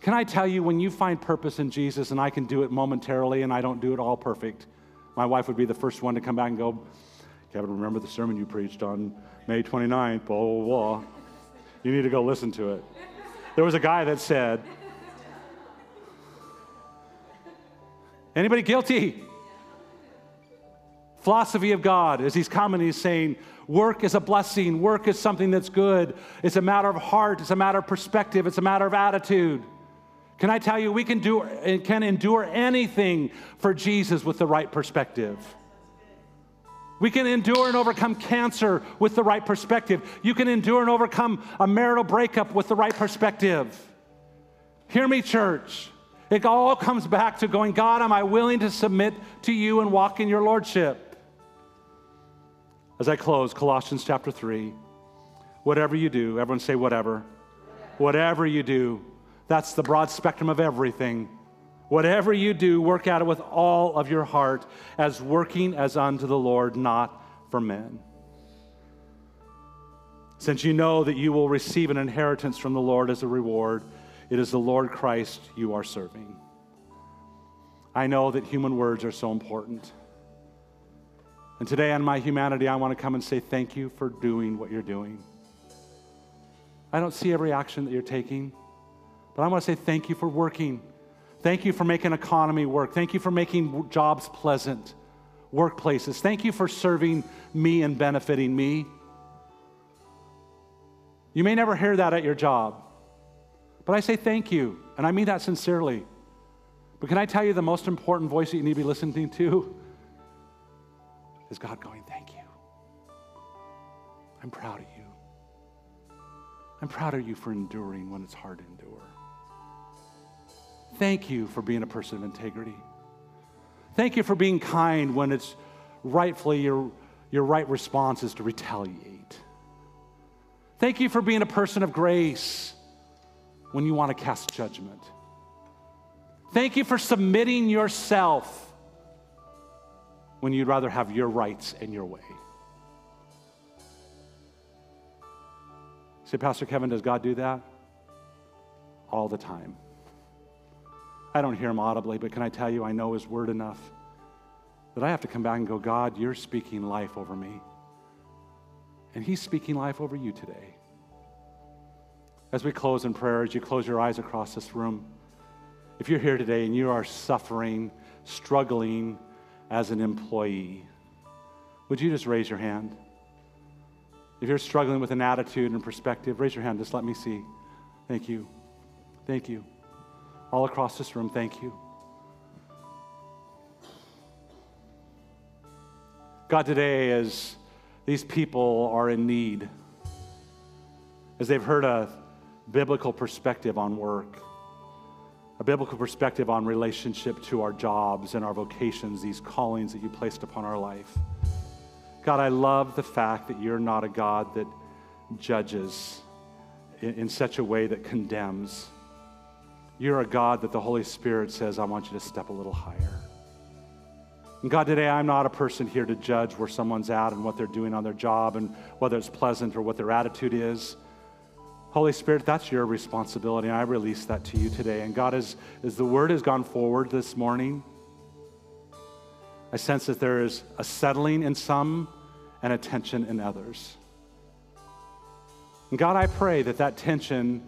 Can I tell you, when you find purpose in Jesus, and I can do it momentarily and I don't do it all perfect, my wife would be the first one to come back and go, Kevin, remember the sermon you preached on May 29th, blah, blah, blah. You need to go listen to it. There was a guy that said, Anybody guilty? Philosophy of God, as he's coming, he's saying, work is a blessing, work is something that's good. It's a matter of heart, it's a matter of perspective, it's a matter of attitude. Can I tell you, we can, do, and can endure anything for Jesus with the right perspective. We can endure and overcome cancer with the right perspective. You can endure and overcome a marital breakup with the right perspective. Hear me, church. It all comes back to going, God, am I willing to submit to you and walk in your lordship? As I close, Colossians chapter 3. Whatever you do, everyone say, whatever. Whatever you do, that's the broad spectrum of everything. Whatever you do, work at it with all of your heart, as working as unto the Lord, not for men. Since you know that you will receive an inheritance from the Lord as a reward, it is the Lord Christ you are serving. I know that human words are so important. And today, on my humanity, I want to come and say thank you for doing what you're doing. I don't see every action that you're taking. But I want to say thank you for working. Thank you for making economy work. Thank you for making jobs pleasant, workplaces. Thank you for serving me and benefiting me. You may never hear that at your job, but I say thank you, and I mean that sincerely. But can I tell you the most important voice that you need to be listening to? Is God going, Thank you. I'm proud of you. I'm proud of you for enduring when it's hard to endure. Thank you for being a person of integrity. Thank you for being kind when it's rightfully your, your right response is to retaliate. Thank you for being a person of grace when you want to cast judgment. Thank you for submitting yourself when you'd rather have your rights and your way. Say, Pastor Kevin, does God do that? All the time. I don't hear him audibly, but can I tell you, I know his word enough that I have to come back and go, God, you're speaking life over me. And he's speaking life over you today. As we close in prayer, as you close your eyes across this room, if you're here today and you are suffering, struggling as an employee, would you just raise your hand? If you're struggling with an attitude and perspective, raise your hand. Just let me see. Thank you. Thank you all across this room, thank you. God, today, as these people are in need, as they've heard a biblical perspective on work, a biblical perspective on relationship to our jobs and our vocations, these callings that you placed upon our life. God, I love the fact that you're not a God that judges in, in such a way that condemns. You're a God that the Holy Spirit says, I want you to step a little higher. And God, today I'm not a person here to judge where someone's at and what they're doing on their job and whether it's pleasant or what their attitude is. Holy Spirit, that's your responsibility, and I release that to you today. And God, as, as the word has gone forward this morning, I sense that there is a settling in some and a tension in others. And God, I pray that that tension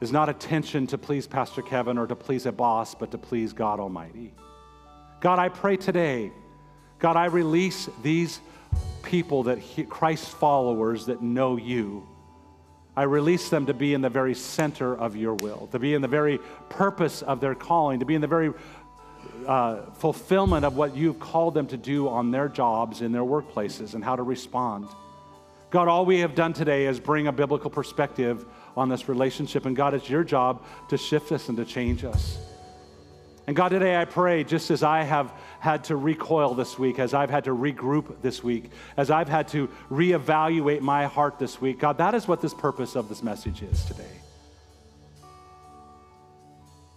is not attention to please Pastor Kevin or to please a boss, but to please God Almighty. God, I pray today, God, I release these people that he, Christ followers that know you. I release them to be in the very center of your will, to be in the very purpose of their calling, to be in the very uh, fulfillment of what you've called them to do on their jobs, in their workplaces, and how to respond. God, all we have done today is bring a biblical perspective on this relationship. And God, it's your job to shift us and to change us. And God, today I pray, just as I have had to recoil this week, as I've had to regroup this week, as I've had to reevaluate my heart this week, God, that is what this purpose of this message is today.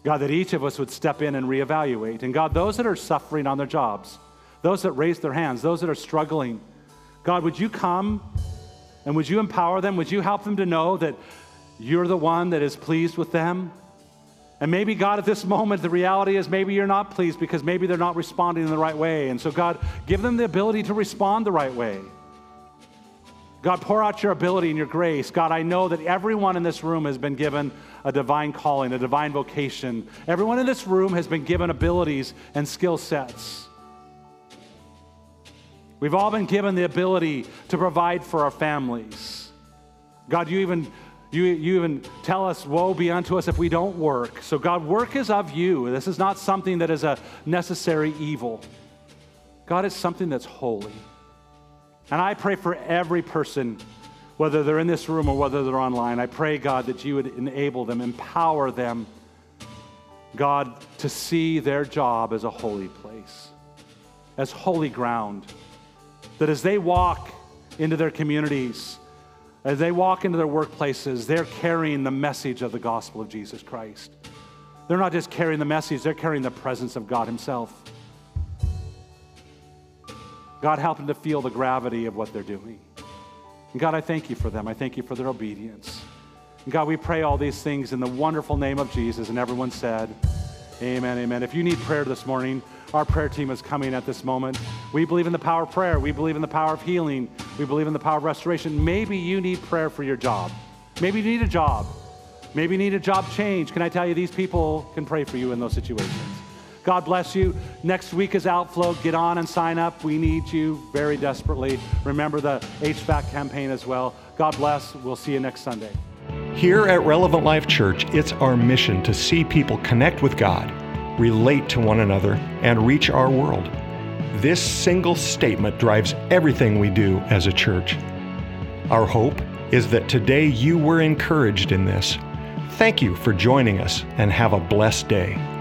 God, that each of us would step in and reevaluate. And God, those that are suffering on their jobs, those that raise their hands, those that are struggling, God, would you come and would you empower them? Would you help them to know that you're the one that is pleased with them? And maybe, God, at this moment, the reality is maybe you're not pleased because maybe they're not responding in the right way. And so, God, give them the ability to respond the right way. God, pour out your ability and your grace. God, I know that everyone in this room has been given a divine calling, a divine vocation. Everyone in this room has been given abilities and skill sets. We've all been given the ability to provide for our families. God, you even you, you even tell us, Woe be unto us if we don't work. So, God, work is of you. This is not something that is a necessary evil. God is something that's holy. And I pray for every person, whether they're in this room or whether they're online, I pray, God, that you would enable them, empower them, God, to see their job as a holy place, as holy ground. That as they walk into their communities, as they walk into their workplaces, they're carrying the message of the gospel of Jesus Christ. They're not just carrying the message, they're carrying the presence of God Himself. God, help them to feel the gravity of what they're doing. And God, I thank you for them. I thank you for their obedience. And God, we pray all these things in the wonderful name of Jesus. And everyone said, Amen, amen. If you need prayer this morning, our prayer team is coming at this moment. We believe in the power of prayer. We believe in the power of healing. We believe in the power of restoration. Maybe you need prayer for your job. Maybe you need a job. Maybe you need a job change. Can I tell you, these people can pray for you in those situations. God bless you. Next week is Outflow. Get on and sign up. We need you very desperately. Remember the HVAC campaign as well. God bless. We'll see you next Sunday. Here at Relevant Life Church, it's our mission to see people connect with God, relate to one another, and reach our world. This single statement drives everything we do as a church. Our hope is that today you were encouraged in this. Thank you for joining us and have a blessed day.